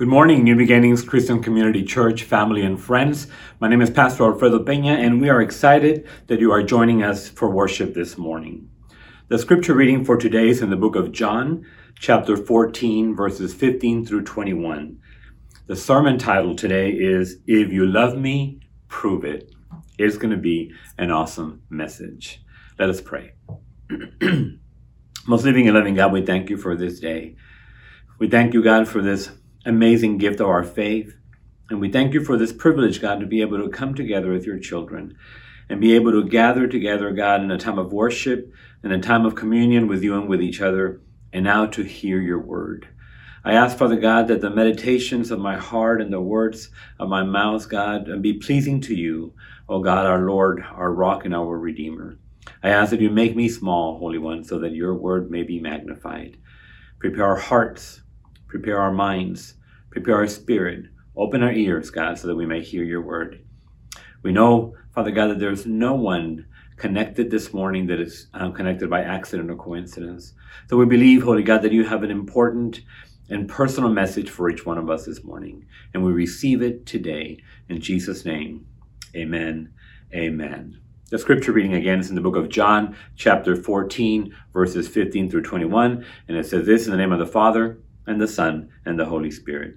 Good morning, New Beginnings Christian Community Church, family, and friends. My name is Pastor Alfredo Peña, and we are excited that you are joining us for worship this morning. The scripture reading for today is in the book of John, chapter 14, verses 15 through 21. The sermon title today is If You Love Me, Prove It. It's going to be an awesome message. Let us pray. Most living and loving God, we thank you for this day. We thank you, God, for this amazing gift of our faith. And we thank you for this privilege, God, to be able to come together with your children and be able to gather together, God, in a time of worship, in a time of communion with you and with each other, and now to hear your word. I ask, Father God, that the meditations of my heart and the words of my mouth, God, be pleasing to you, O God, our Lord, our rock and our Redeemer. I ask that you make me small, Holy One, so that your word may be magnified. Prepare our hearts prepare our minds, prepare our spirit, open our ears, God, so that we may hear your word. We know, Father God, that there's no one connected this morning that is um, connected by accident or coincidence. So we believe, Holy God, that you have an important and personal message for each one of us this morning. And we receive it today. In Jesus' name, amen. Amen. The scripture reading again is in the book of John, chapter 14, verses 15 through 21. And it says this in the name of the Father, and the Son, and the Holy Spirit.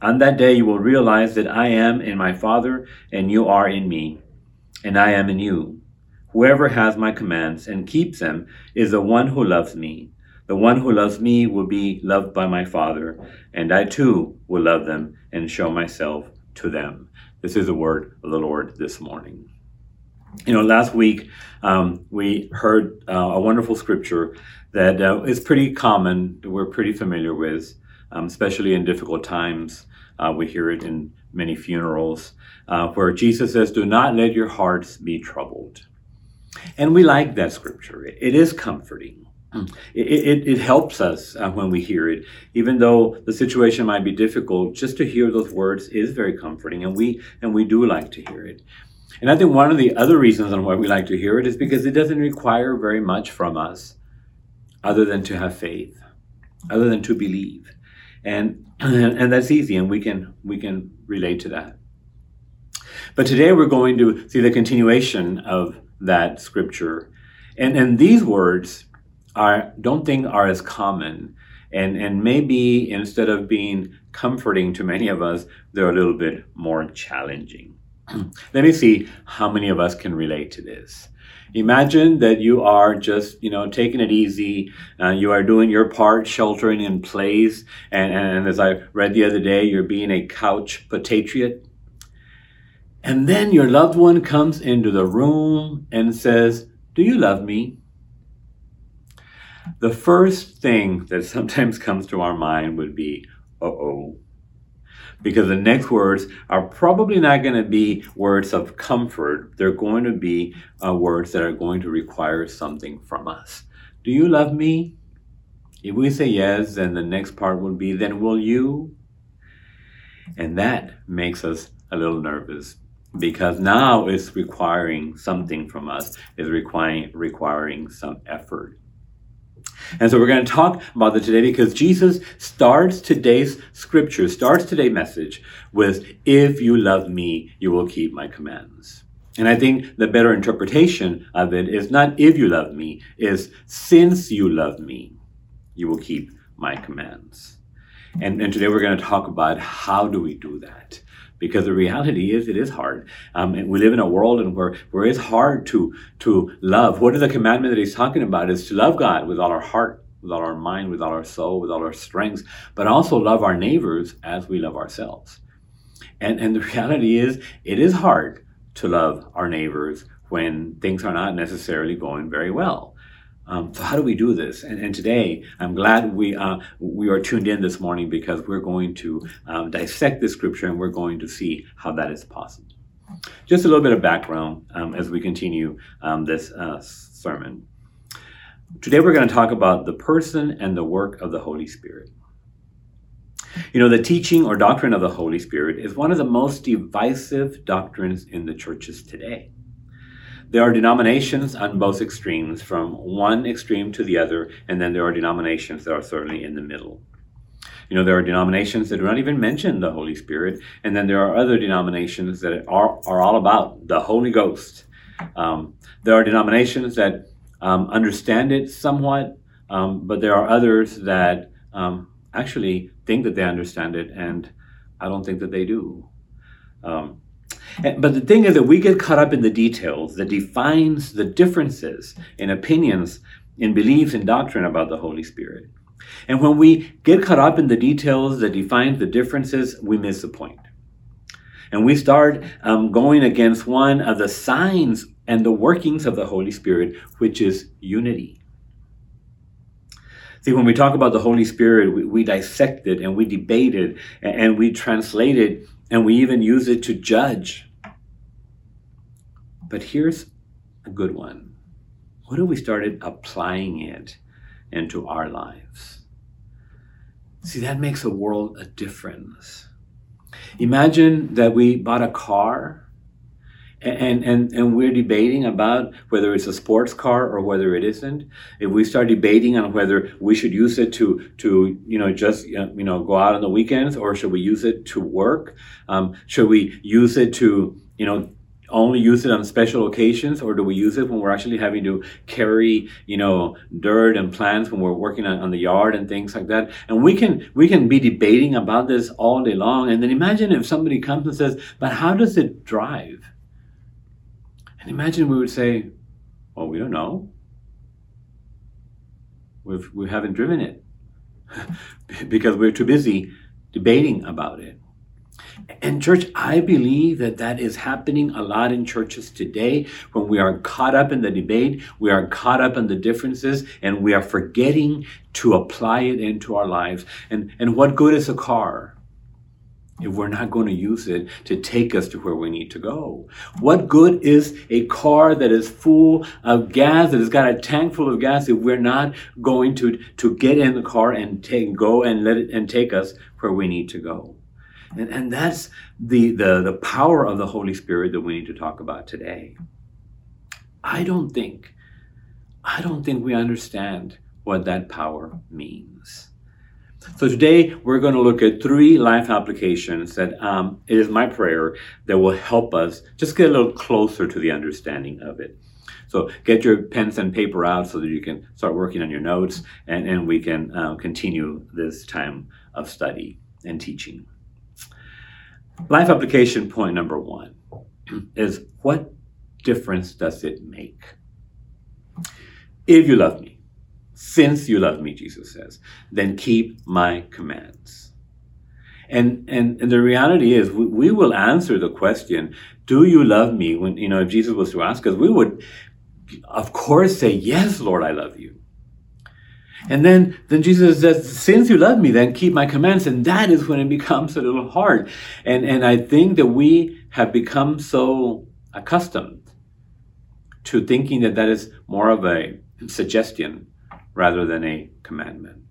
On that day you will realize that I am in my Father, and you are in me, and I am in you. Whoever has my commands and keeps them is the one who loves me. The one who loves me will be loved by my Father, and I too will love them and show myself to them. This is the word of the Lord this morning. You know, last week um, we heard uh, a wonderful scripture that uh, is pretty common, we're pretty familiar with, um, especially in difficult times. Uh, we hear it in many funerals, uh, where Jesus says, Do not let your hearts be troubled. And we like that scripture. It is comforting. It, it, it, helps us uh, when we hear it, even though the situation might be difficult. Just to hear those words is very comforting, and we and we do like to hear it. And I think one of the other reasons on why we like to hear it is because it doesn't require very much from us other than to have faith, other than to believe. And, and that's easy, and we can, we can relate to that. But today we're going to see the continuation of that scripture. And, and these words are, don't think are as common. And, and maybe instead of being comforting to many of us, they're a little bit more challenging. Let me see how many of us can relate to this. Imagine that you are just, you know, taking it easy. Uh, you are doing your part, sheltering in place. And, and as I read the other day, you're being a couch patriot. And then your loved one comes into the room and says, Do you love me? The first thing that sometimes comes to our mind would be, Uh oh because the next words are probably not going to be words of comfort. They're going to be uh, words that are going to require something from us. Do you love me? If we say yes, then the next part will be, then will you? And that makes us a little nervous because now it's requiring something from us, it's requiring, requiring some effort. And so we're going to talk about that today because Jesus starts today's scripture, starts today's message with, if you love me, you will keep my commands. And I think the better interpretation of it is not if you love me, is since you love me, you will keep my commands. And, and today we're going to talk about how do we do that? Because the reality is it is hard. Um, and we live in a world and where, where it's hard to, to love. What is the commandment that he's talking about is to love God with all our heart, with all our mind, with all our soul, with all our strengths, but also love our neighbors as we love ourselves. And, and the reality is it is hard to love our neighbors when things are not necessarily going very well. Um, so how do we do this? And, and today, I'm glad we uh, we are tuned in this morning because we're going to um, dissect the scripture and we're going to see how that is possible. Just a little bit of background um, as we continue um, this uh, sermon. Today, we're going to talk about the person and the work of the Holy Spirit. You know, the teaching or doctrine of the Holy Spirit is one of the most divisive doctrines in the churches today. There are denominations on both extremes, from one extreme to the other, and then there are denominations that are certainly in the middle. You know, there are denominations that do not even mention the Holy Spirit, and then there are other denominations that are, are all about the Holy Ghost. Um, there are denominations that um, understand it somewhat, um, but there are others that um, actually think that they understand it, and I don't think that they do. Um, but the thing is that we get caught up in the details that defines the differences in opinions, in beliefs, and doctrine about the Holy Spirit. And when we get caught up in the details that define the differences, we miss the point. And we start um, going against one of the signs and the workings of the Holy Spirit, which is unity. See, when we talk about the Holy Spirit, we, we dissect it and we debate it and we translate it and we even use it to judge but here's a good one. What if we started applying it into our lives? See, that makes a world a difference. Imagine that we bought a car and, and, and we're debating about whether it's a sports car or whether it isn't. If we start debating on whether we should use it to, to you know, just, you know, go out on the weekends or should we use it to work? Um, should we use it to, you know, only use it on special occasions or do we use it when we're actually having to carry you know dirt and plants when we're working on, on, the yard and things like that and we can we can be debating about this all day long and then imagine if somebody comes and says but how does it drive and imagine we would say well we don't know We've, we haven't driven it because we're too busy debating about it and, church, I believe that that is happening a lot in churches today when we are caught up in the debate, we are caught up in the differences, and we are forgetting to apply it into our lives. And, and what good is a car? If we're not going to use it to take us to where we need to go? What good is a car that is full of gas, that has got a tank full of gas, if we're not going to, to get in the car and take, go and let it and take us where we need to go? And, and that's the, the, the power of the Holy Spirit that we need to talk about today. I don't think, I don't think we understand what that power means. So today we're going to look at three life applications that um, it is my prayer that will help us just get a little closer to the understanding of it. So get your pens and paper out so that you can start working on your notes and, and we can uh, continue this time of study and teaching. Life application point number one is what difference does it make? If you love me, since you love me, Jesus says, then keep my commands. And, and, and the reality is, we, we will answer the question, do you love me? When, you know, if Jesus was to ask us, we would, of course, say, yes, Lord, I love you. And then, then Jesus says, since you love me, then keep my commands. And that is when it becomes a little hard. And, and I think that we have become so accustomed to thinking that that is more of a suggestion rather than a commandment.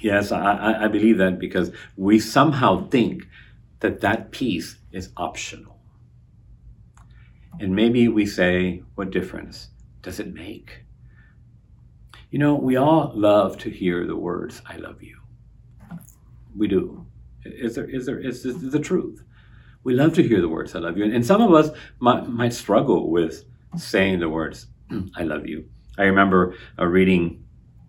Yes, I, I believe that because we somehow think that that piece is optional. And maybe we say, what difference does it make? You know, we all love to hear the words, I love you. We do. Is there, is there, is this the truth? We love to hear the words, I love you. And some of us might, might struggle with saying the words, I love you. I remember uh, reading,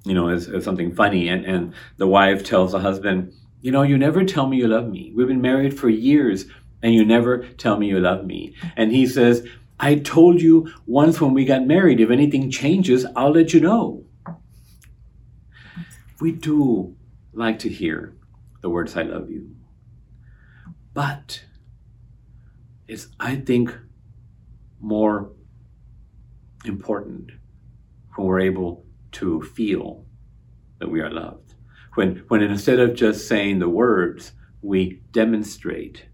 you know, as, as something funny, and, and the wife tells the husband, You know, you never tell me you love me. We've been married for years, and you never tell me you love me. And he says, I told you once when we got married, if anything changes, I'll let you know we do like to hear the words I love you. But it's, I think, more important when we're able to feel that we are loved. When, when instead of just saying the words, we demonstrate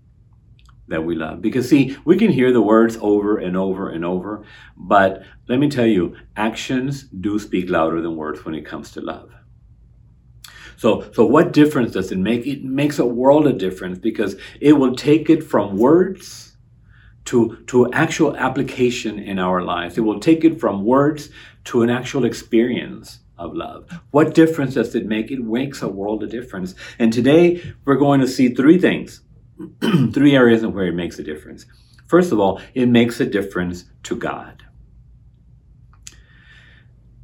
that we love. Because, see, we can hear the words over and over and over, but let me tell you, actions do speak louder than words when it comes to love. So, so what difference does it make? It makes a world of difference because it will take it from words to, to actual application in our lives. It will take it from words to an actual experience of love. What difference does it make? It makes a world of difference. And today we're going to see three things, three areas in where it makes a difference. First of all, it makes a difference to God.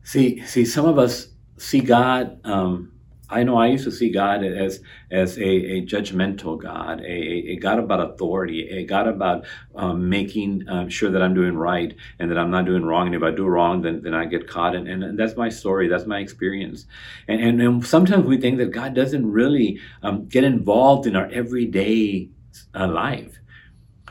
See, see, some of us see God um, I know I used to see God as as a, a judgmental God, a, a God about authority, a God about um, making um, sure that I'm doing right and that I'm not doing wrong. And if I do wrong, then, then I get caught. And, and, that's my story. That's my experience. And, and, and, sometimes we think that God doesn't really um, get involved in our everyday uh, life.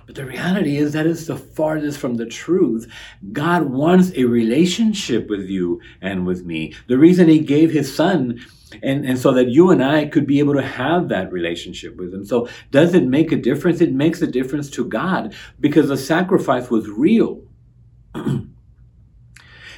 But the reality is that is the farthest from the truth. God wants a relationship with you and with me. The reason He gave His Son and, and so that you and I could be able to have that relationship with Him. So, does it make a difference? It makes a difference to God because the sacrifice was real.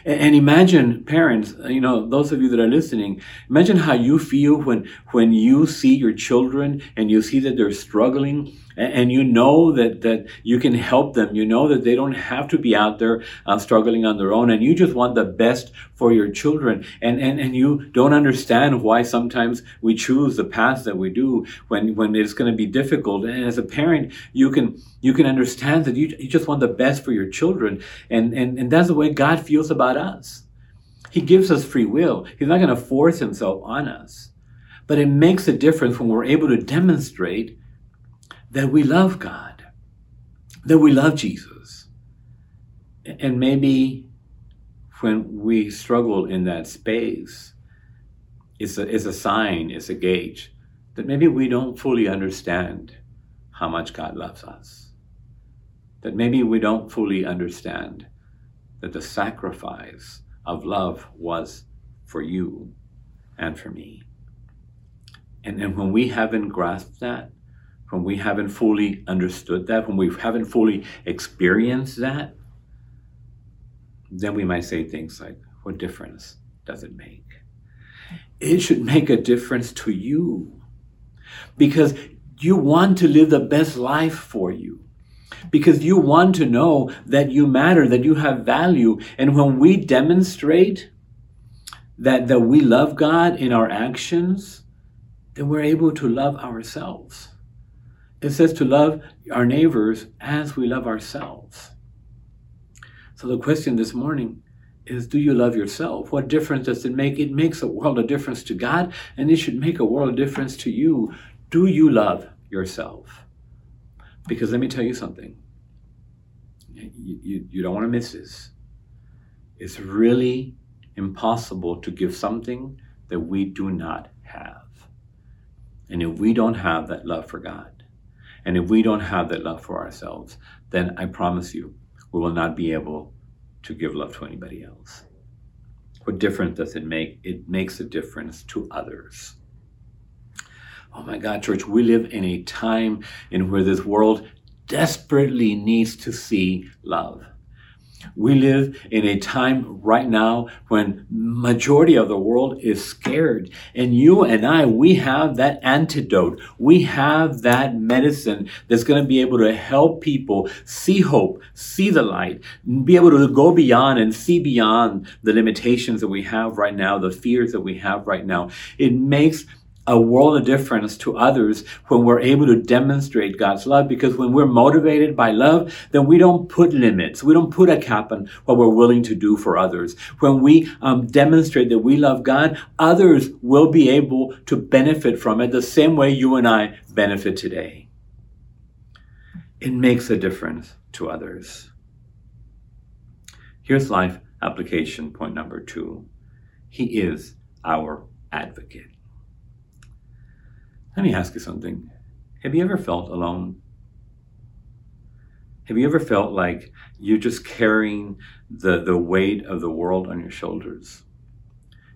And imagine, parents, uh, you know, those of you that are listening, imagine how you feel when, when you see your children and you see that they're struggling and you know that, that you can help them. You know that they don't have to be out there uh, struggling on their own and you just want the best for your children. And, and, and you don't understand why sometimes we choose the paths that we do when, when it's going to be difficult. And as a parent, you can, you can understand that you, you just want the best for your children. And, and, and that's the way God feels about us. He gives us free will. He's not going to force himself on us. But it makes a difference when we're able to demonstrate that we love God, that we love Jesus. And maybe when we struggle in that space, it's a, it's a sign, it's a gauge that maybe we don't fully understand how much God loves us. That maybe we don't fully understand that the sacrifice of love was for you and for me. And, and when we haven't grasped that, when we haven't fully understood that, when we haven't fully experienced that, then we might say things like, What difference does it make? It should make a difference to you because you want to live the best life for you. Because you want to know that you matter, that you have value. And when we demonstrate that, that we love God in our actions, then we're able to love ourselves. It says to love our neighbors as we love ourselves. So the question this morning is do you love yourself? What difference does it make? It makes a world of difference to God, and it should make a world of difference to you. Do you love yourself? Because let me tell you something. You, you, you don't want to miss this. It's really impossible to give something that we do not have. And if we don't have that love for God, and if we don't have that love for ourselves, then I promise you, we will not be able to give love to anybody else. What difference does it make? It makes a difference to others. Oh my God, church, we live in a time in where this world desperately needs to see love. We live in a time right now when majority of the world is scared. And you and I, we have that antidote. We have that medicine that's going to be able to help people see hope, see the light, be able to go beyond and see beyond the limitations that we have right now, the fears that we have right now. It makes a world of difference to others when we're able to demonstrate God's love. Because when we're motivated by love, then we don't put limits. We don't put a cap on what we're willing to do for others. When we um, demonstrate that we love God, others will be able to benefit from it the same way you and I benefit today. It makes a difference to others. Here's life application point number two. He is our advocate. Let me ask you something. Have you ever felt alone? Have you ever felt like you're just carrying the, the weight of the world on your shoulders?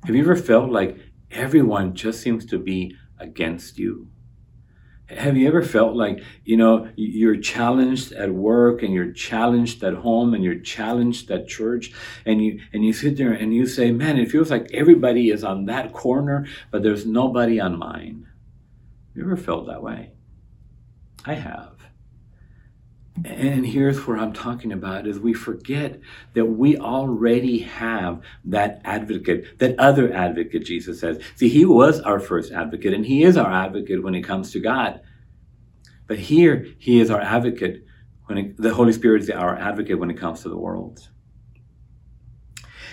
Have you ever felt like everyone just seems to be against you? Have you ever felt like, you know, you're challenged at work and you're challenged at home and you're challenged at church and you and you sit there and you say, "Man, it feels like everybody is on that corner, but there's nobody on mine." You ever felt that way? I have. And here's where I'm talking about is we forget that we already have that advocate, that other advocate, Jesus says. See, he was our first advocate, and he is our advocate when it comes to God. But here, he is our advocate when it, the Holy Spirit is our advocate when it comes to the world.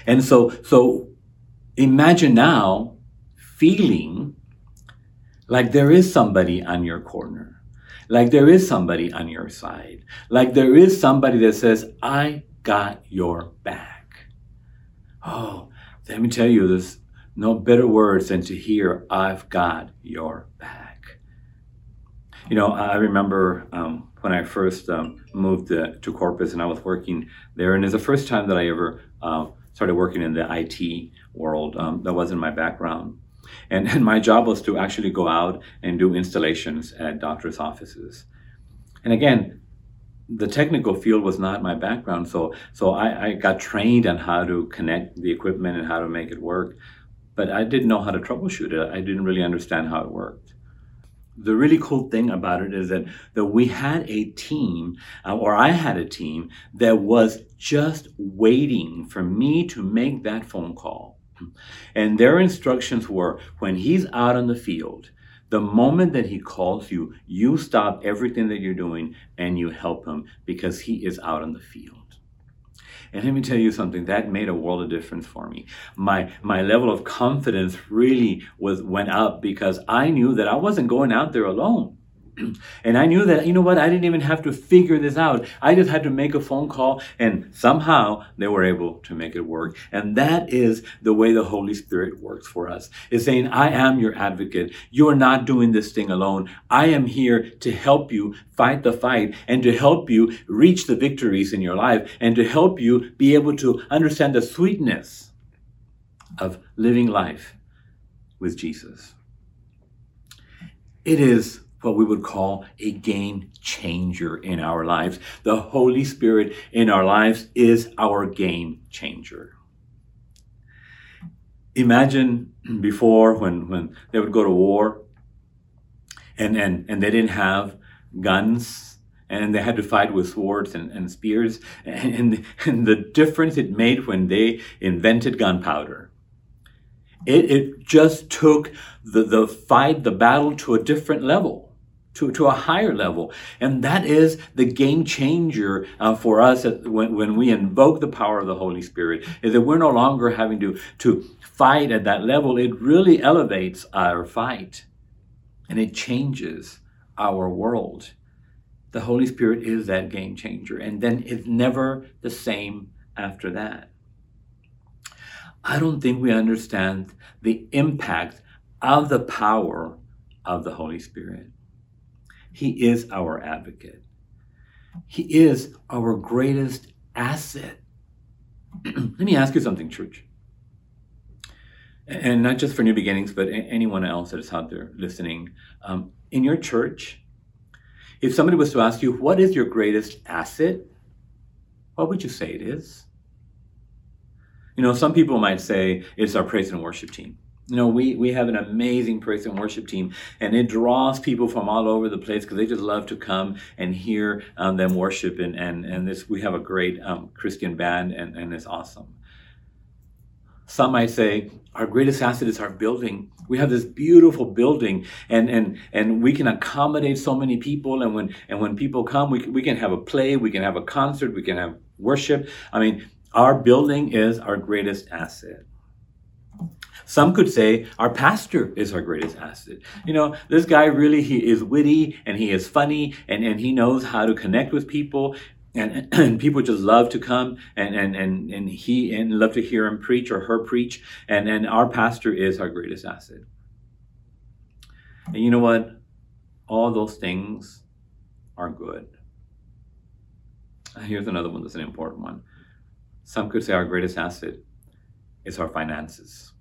And so, so imagine now feeling like there is somebody on your corner like there is somebody on your side. Like there is somebody that says, I got your back. Oh, let me tell you, there's no better words than to hear, I've got your back. You know, I remember um, when I first um, moved to, to, Corpus and I was working there, and it's the first time that I ever uh, started working in the IT world. Um, that wasn't my background. And, and my job was to actually go out and do installations at doctors' offices. And again, the technical field was not my background, so so I, I got trained on how to connect the equipment and how to make it work, but I didn't know how to troubleshoot it. I didn't really understand how it worked. The really cool thing about it is that, that we had a team, uh, or I had a team, that was just waiting for me to make that phone call and their instructions were when he's out on the field, the moment that he calls you, you stop everything that you're doing and you help him because he is out on the field. And let me tell you something, that made a world of difference for me. My my level of confidence really was went up because I knew that I wasn't going out there alone. and I knew that, you know what, I didn't even have to figure this out. I just had to make a phone call, and somehow they were able to make it work. And that is the way the Holy Spirit works for us, is saying, I am your advocate. You are not doing this thing alone. I am here to help you fight the fight and to help you reach the victories in your life and to help you be able to understand the sweetness of living life with Jesus. It is what we would call a game changer in our lives. The Holy Spirit in our lives is our game changer. Imagine before when, when they would go to war and, and, and they didn't have guns and they had to fight with swords and, and spears and, and, and the difference it made when they invented gunpowder it, it just took the, the fight, the battle to a different level to, to a higher level. And that is the game changer uh, for us when, when we invoke the power of the Holy Spirit, is that we're no longer having to, to fight at that level. It really elevates our fight and it changes our world. The Holy Spirit is that game changer. And then it's never the same after that. I don't think we understand the impact of the power of the Holy Spirit. He is our advocate. He is our greatest asset. Let me ask you something, church. And not just for New Beginnings, but anyone else that is out there listening. Um, in your church, if somebody was to ask you, what is your greatest asset? What would you say it is? You know, some people might say it's our praise and worship team you know, we, we have an amazing praise and worship team, and it draws people from all over the place because they just love to come and hear um, them worship. And, and, and this, we have a great um, Christian band, and, and it's awesome. Some might say our greatest asset is our building. We have this beautiful building, and and and we can accommodate so many people. And when and when people come, we can, we can have a play, we can have a concert, we can have worship. I mean, our building is our greatest asset. Some could say our pastor is our greatest asset. You know, this guy really, he is witty and he is funny and, and he knows how to connect with people. And, and people just love to come and, and, and, and he and love to hear him preach or her preach. And, and our pastor is our greatest asset. And you know what? All those things are good. Here's another one that's an important one. Some could say our greatest asset is our finances.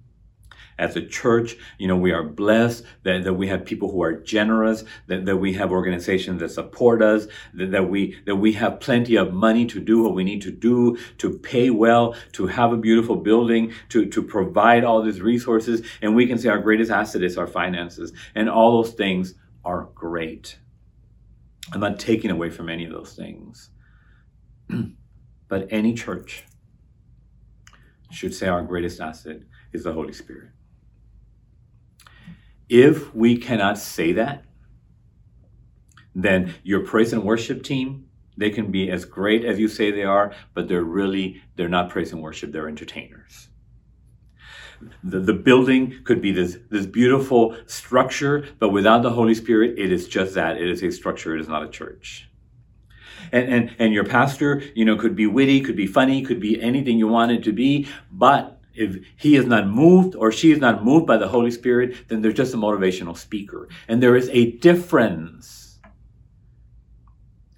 As a church, you know, we are blessed that, that we have people who are generous, that, that we have organizations that support us, that, that we that we have plenty of money to do what we need to do, to pay well, to have a beautiful building, to, to provide all these resources. And we can say our greatest asset is our finances. And all those things are great. I'm not taking away from any of those things. but any church should say our greatest asset is the Holy Spirit. If we cannot say that, then your praise and worship team, they can be as great as you say they are, but they're really, they're not praise and worship, they're entertainers. The, the building could be this, this beautiful structure, but without the Holy Spirit, it is just that. It is a structure, it is not a church. And, and, and your pastor, you know, could be witty, could be funny, could be anything you want it to be, but if he is not moved or she is not moved by the Holy Spirit, then they're just a motivational speaker. And there is a difference.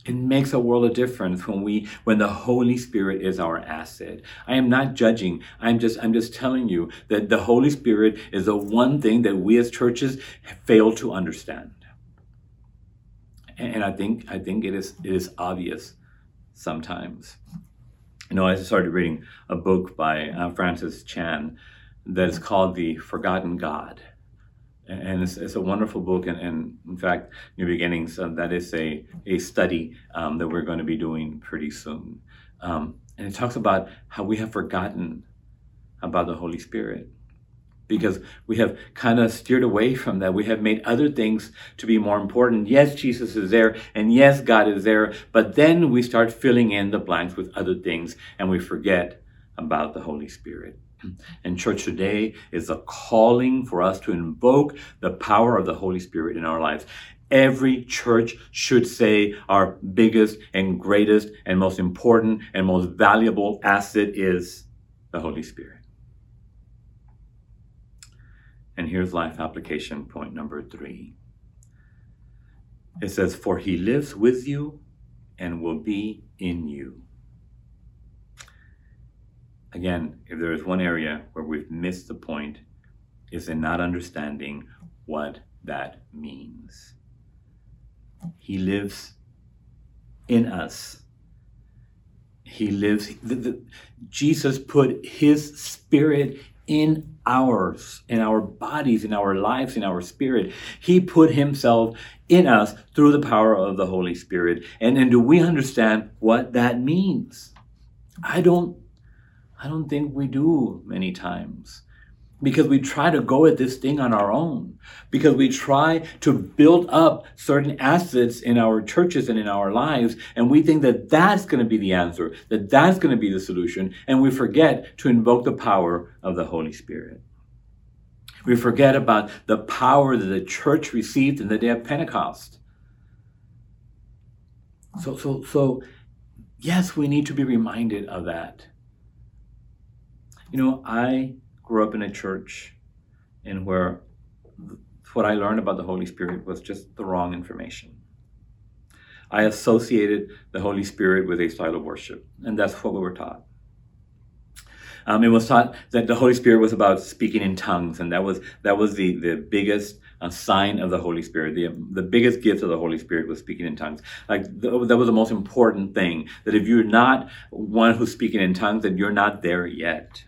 It makes a world of difference when we when the Holy Spirit is our asset. I am not judging. I'm just I'm just telling you that the Holy Spirit is the one thing that we as churches fail to understand. And I think I think it is it is obvious sometimes. You know, I started reading a book by uh, Francis Chan that is called The Forgotten God. And it's, it's a wonderful book. And, and, in fact, New Beginnings, uh, that is a, a study um, that we're going to be doing pretty soon. Um, and it talks about how we have forgotten about the Holy Spirit because we have kind of steered away from that. We have made other things to be more important. Yes, Jesus is there, and yes, God is there, but then we start filling in the blanks with other things and we forget about the Holy Spirit. And church today is a calling for us to invoke the power of the Holy Spirit in our lives. Every church should say our biggest and greatest and most important and most valuable asset is the Holy Spirit. And here's life application point number three. It says, For he lives with you and will be in you. Again, if there is one area where we've missed the point, is in not understanding what that means. He lives in us. He lives, the, the, Jesus put his spirit in ours, in our bodies, in our lives, in our spirit. He put himself in us through the power of the Holy Spirit. And, and do we understand what that means? I don't, I don't think we do many times because we try to go at this thing on our own, because we try to build up certain assets in our churches and in our lives, and we think that that's going to be the answer, that that's going to be the solution, and we forget to invoke the power of the Holy Spirit. We forget about the power that the church received in the day of Pentecost. So, so, so, yes, we need to be reminded of that. You know, I grew up in a church in where what I learned about the Holy Spirit was just the wrong information. I associated the Holy Spirit with a style of worship, and that's what we were taught. Um, it was taught that the Holy Spirit was about speaking in tongues, and that was that was the the biggest uh, sign of the Holy Spirit. The the biggest gift of the Holy Spirit was speaking in tongues. Like the, that was the most important thing. That if you're not one who's speaking in tongues, then you're not there yet.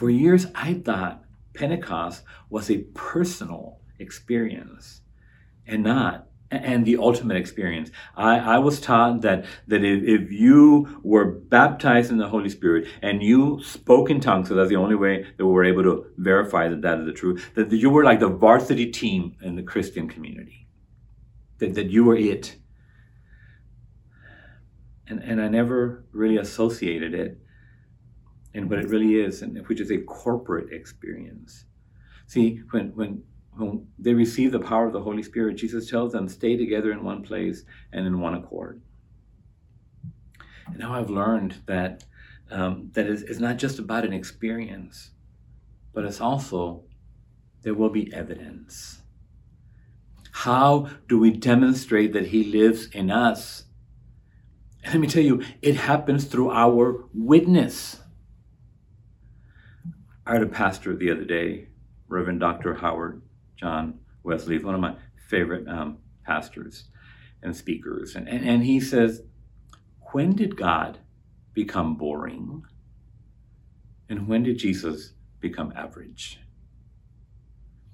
For years, I thought Pentecost was a personal experience and not and the ultimate experience. I, I was taught that, that if, if you were baptized in the Holy Spirit and you spoke in tongues, so that's the only way that we were able to verify that that is the truth, that you were like the varsity team in the Christian community. That, that you were it. And, and I never really associated it and what it really is, and which is a corporate experience. See, when, when, when they receive the power of the Holy Spirit, Jesus tells them, stay together in one place and in one accord. And now I've learned that um, that it's, it's not just about an experience, but it's also there will be evidence. How do we demonstrate that He lives in us? And let me tell you, it happens through our witness. I had a pastor the other day, Reverend Dr. Howard John Wesley, one of my favorite um, pastors and speakers. And, and, and he says, When did God become boring? And when did Jesus become average?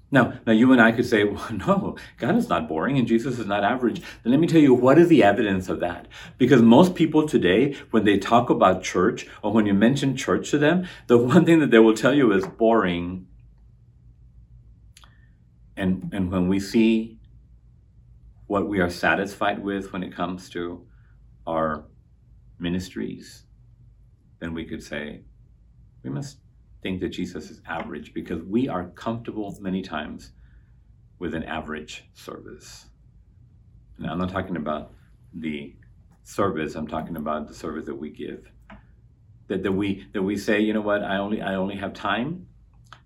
Now, now you and I could say, well, no, God is not boring and Jesus is not average. Then let me tell you, what is the evidence of that? Because most people today, when they talk about church or when you mention church to them, the one thing that they will tell you is boring. And, and when we see what we are satisfied with when it comes to our ministries, then we could say, we must think that Jesus is average because we are comfortable many times with an average service. Now, I'm not talking about the service, I'm talking about the service that we give. That, that we that we say, you know what, I only I only have time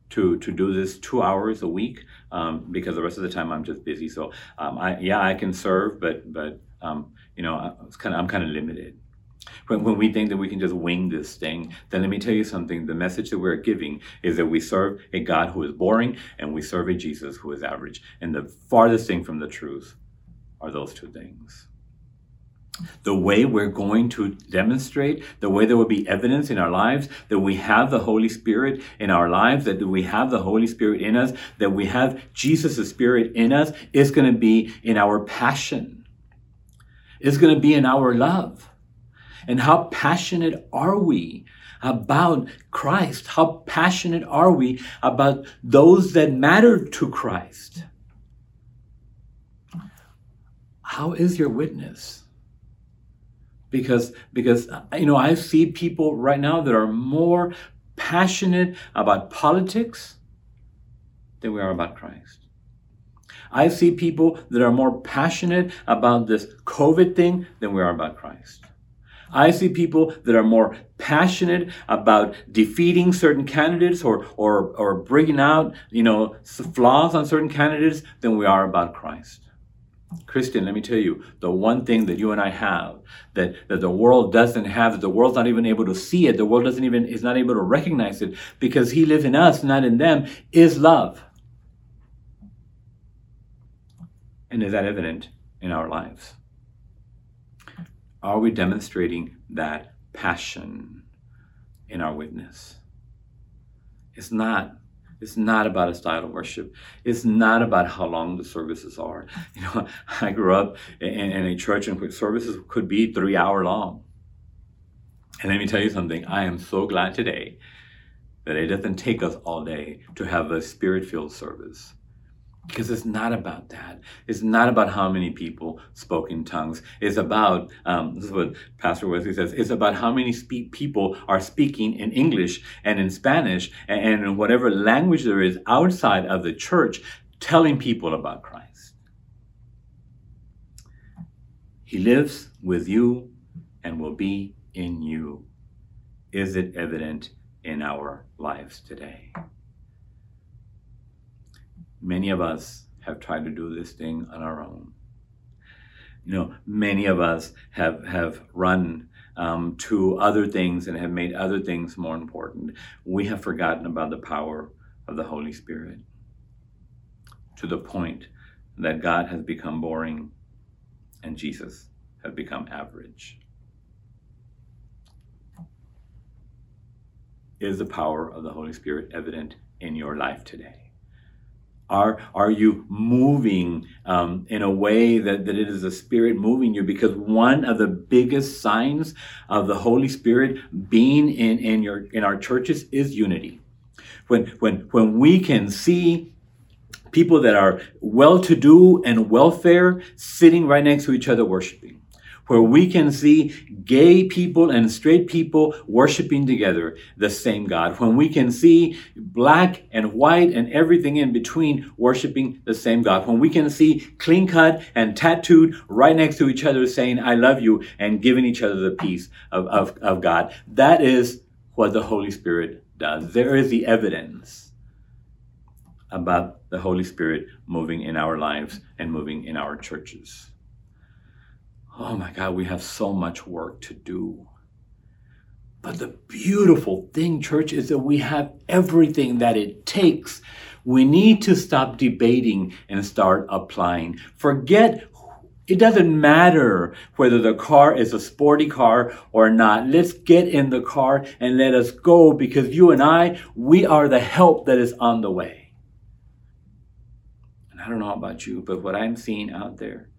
to to do this two hours a week um, because the rest of the time I'm just busy. So um, I yeah I can serve, but but um, you know it's kind of I'm kind of limited. When, when we think that we can just wing this thing, then let me tell you something. The message that we're giving is that we serve a God who is boring and we serve a Jesus who is average. And the farthest thing from the truth are those two things. The way we're going to demonstrate, the way there will be evidence in our lives that we have the Holy Spirit in our lives, that we have the Holy Spirit in us, that we have Jesus' Spirit in us, is going to be in our passion. It's going to be in our love. And how passionate are we about Christ? How passionate are we about those that matter to Christ? How is your witness? Because, because, you know, I see people right now that are more passionate about politics than we are about Christ. I see people that are more passionate about this COVID thing than we are about Christ. I see people that are more passionate about defeating certain candidates or, or, or bringing out, you know, flaws on certain candidates than we are about Christ. Christian, let me tell you, the one thing that you and I have that, that the world doesn't have, that the world's not even able to see it, the world doesn't even, is not able to recognize it because he lives in us, not in them, is love. And is that evident in our lives? Are we demonstrating that passion in our witness? It's not. It's not about a style of worship. It's not about how long the services are. You know, I grew up in, in a church in which services could be three hour long. And let me tell you something. I am so glad today that it doesn't take us all day to have a spirit filled service because it's not about that. It's not about how many people spoke in tongues. It's about, um, this is what Pastor Wesley says, it's about how many spe- people are speaking in English and in Spanish and, and in whatever language there is outside of the church telling people about Christ. He lives with you and will be in you. Is it evident in our lives today? Many of us have tried to do this thing on our own. You know, many of us have have run um, to other things and have made other things more important. We have forgotten about the power of the Holy Spirit to the point that God has become boring and Jesus has become average. Is the power of the Holy Spirit evident in your life today? Are, are you moving um, in a way that, that it is the Spirit moving you? Because one of the biggest signs of the Holy Spirit being in, in, your, in our churches is unity. When, when, when we can see people that are well to do and welfare sitting right next to each other worshiping where we can see gay people and straight people worshiping together the same God, when we can see black and white and everything in between worshiping the same God, when we can see clean cut and tattooed right next to each other saying, I love you and giving each other the peace of, of, of God. That is what the Holy Spirit does. There is the evidence about the Holy Spirit moving in our lives and moving in our churches. Oh my God, we have so much work to do. But the beautiful thing, church, is that we have everything that it takes. We need to stop debating and start applying. Forget it doesn't matter whether the car is a sporty car or not. Let's get in the car and let us go because you and I, we are the help that is on the way. And I don't know about you, but what I'm seeing out there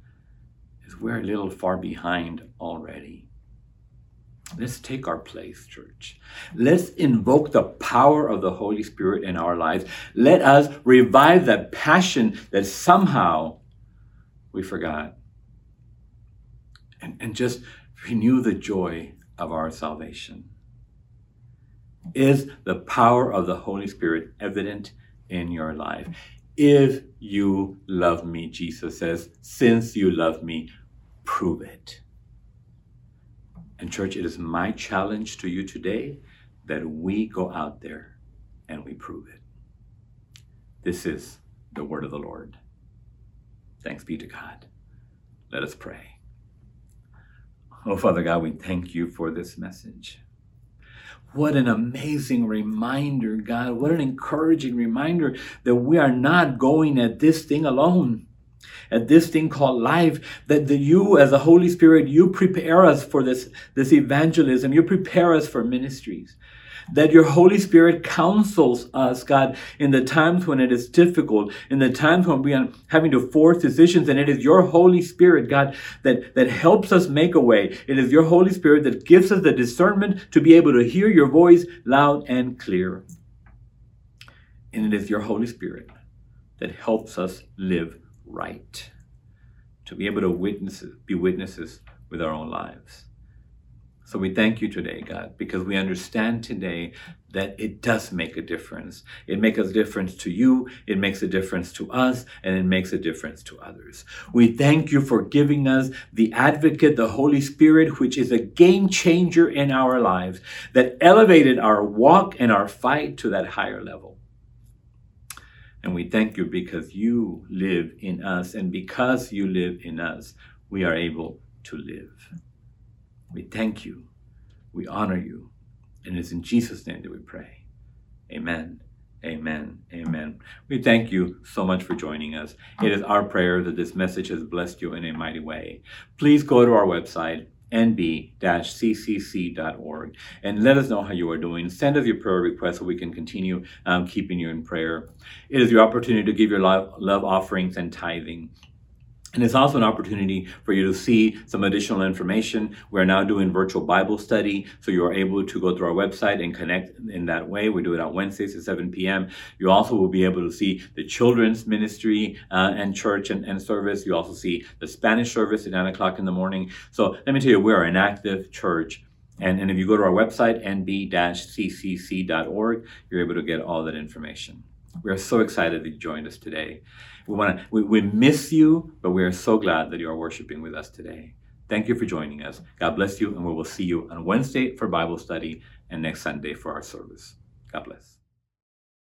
is we're a little far behind already. Let's take our place, church. Let's invoke the power of the Holy Spirit in our lives. Let us revive that passion that somehow we forgot and, and just renew the joy of our salvation. Is the power of the Holy Spirit evident in your life? If you love me, Jesus says, since you love me, prove it. And, church, it is my challenge to you today that we go out there and we prove it. This is the word of the Lord. Thanks be to God. Let us pray. Oh, Father God, we thank you for this message. What an amazing reminder, God. What an encouraging reminder that we are not going at this thing alone, at this thing called life. That the, you, as the Holy Spirit, you prepare us for this, this evangelism. You prepare us for ministries that your Holy Spirit counsels us, God, in the times when it is difficult, in the times when we are having to force decisions, and it is your Holy Spirit, God, that, that helps us make a way. It is your Holy Spirit that gives us the discernment to be able to hear your voice loud and clear. And it is your Holy Spirit that helps us live right, to be able to witness, be witnesses with our own lives. So we thank you today, God, because we understand today that it does make a difference. It makes a difference to you, it makes a difference to us, and it makes a difference to others. We thank you for giving us the advocate, the Holy Spirit, which is a game changer in our lives, that elevated our walk and our fight to that higher level. And we thank you because you live in us, and because you live in us, we are able to live. We thank you. We honor you. And it's in Jesus' name that we pray. Amen. Amen. Amen. We thank you so much for joining us. It is our prayer that this message has blessed you in a mighty way. Please go to our website, nb-ccc.org and let us know how you are doing. Send us your prayer requests so we can continue um, keeping you in prayer. It is your opportunity to give your love, love offerings and tithing. And it's also an opportunity for you to see some additional information. We're now doing virtual Bible study, so you are able to go through our website and connect in that way. We do it on Wednesdays at 7 p.m. You also will be able to see the children's ministry uh, and church and, and service. You also see the Spanish service at 9 o'clock in the morning. So let me tell you, we're an active church. And, and if you go to our website, nb-ccc.org, you're able to get all that information. We are so excited that you joined us today. We want to we, we miss you, but we are so glad that you are worshiping with us today. Thank you for joining us. God bless you, and we will see you on Wednesday for Bible study and next Sunday for our service. God bless.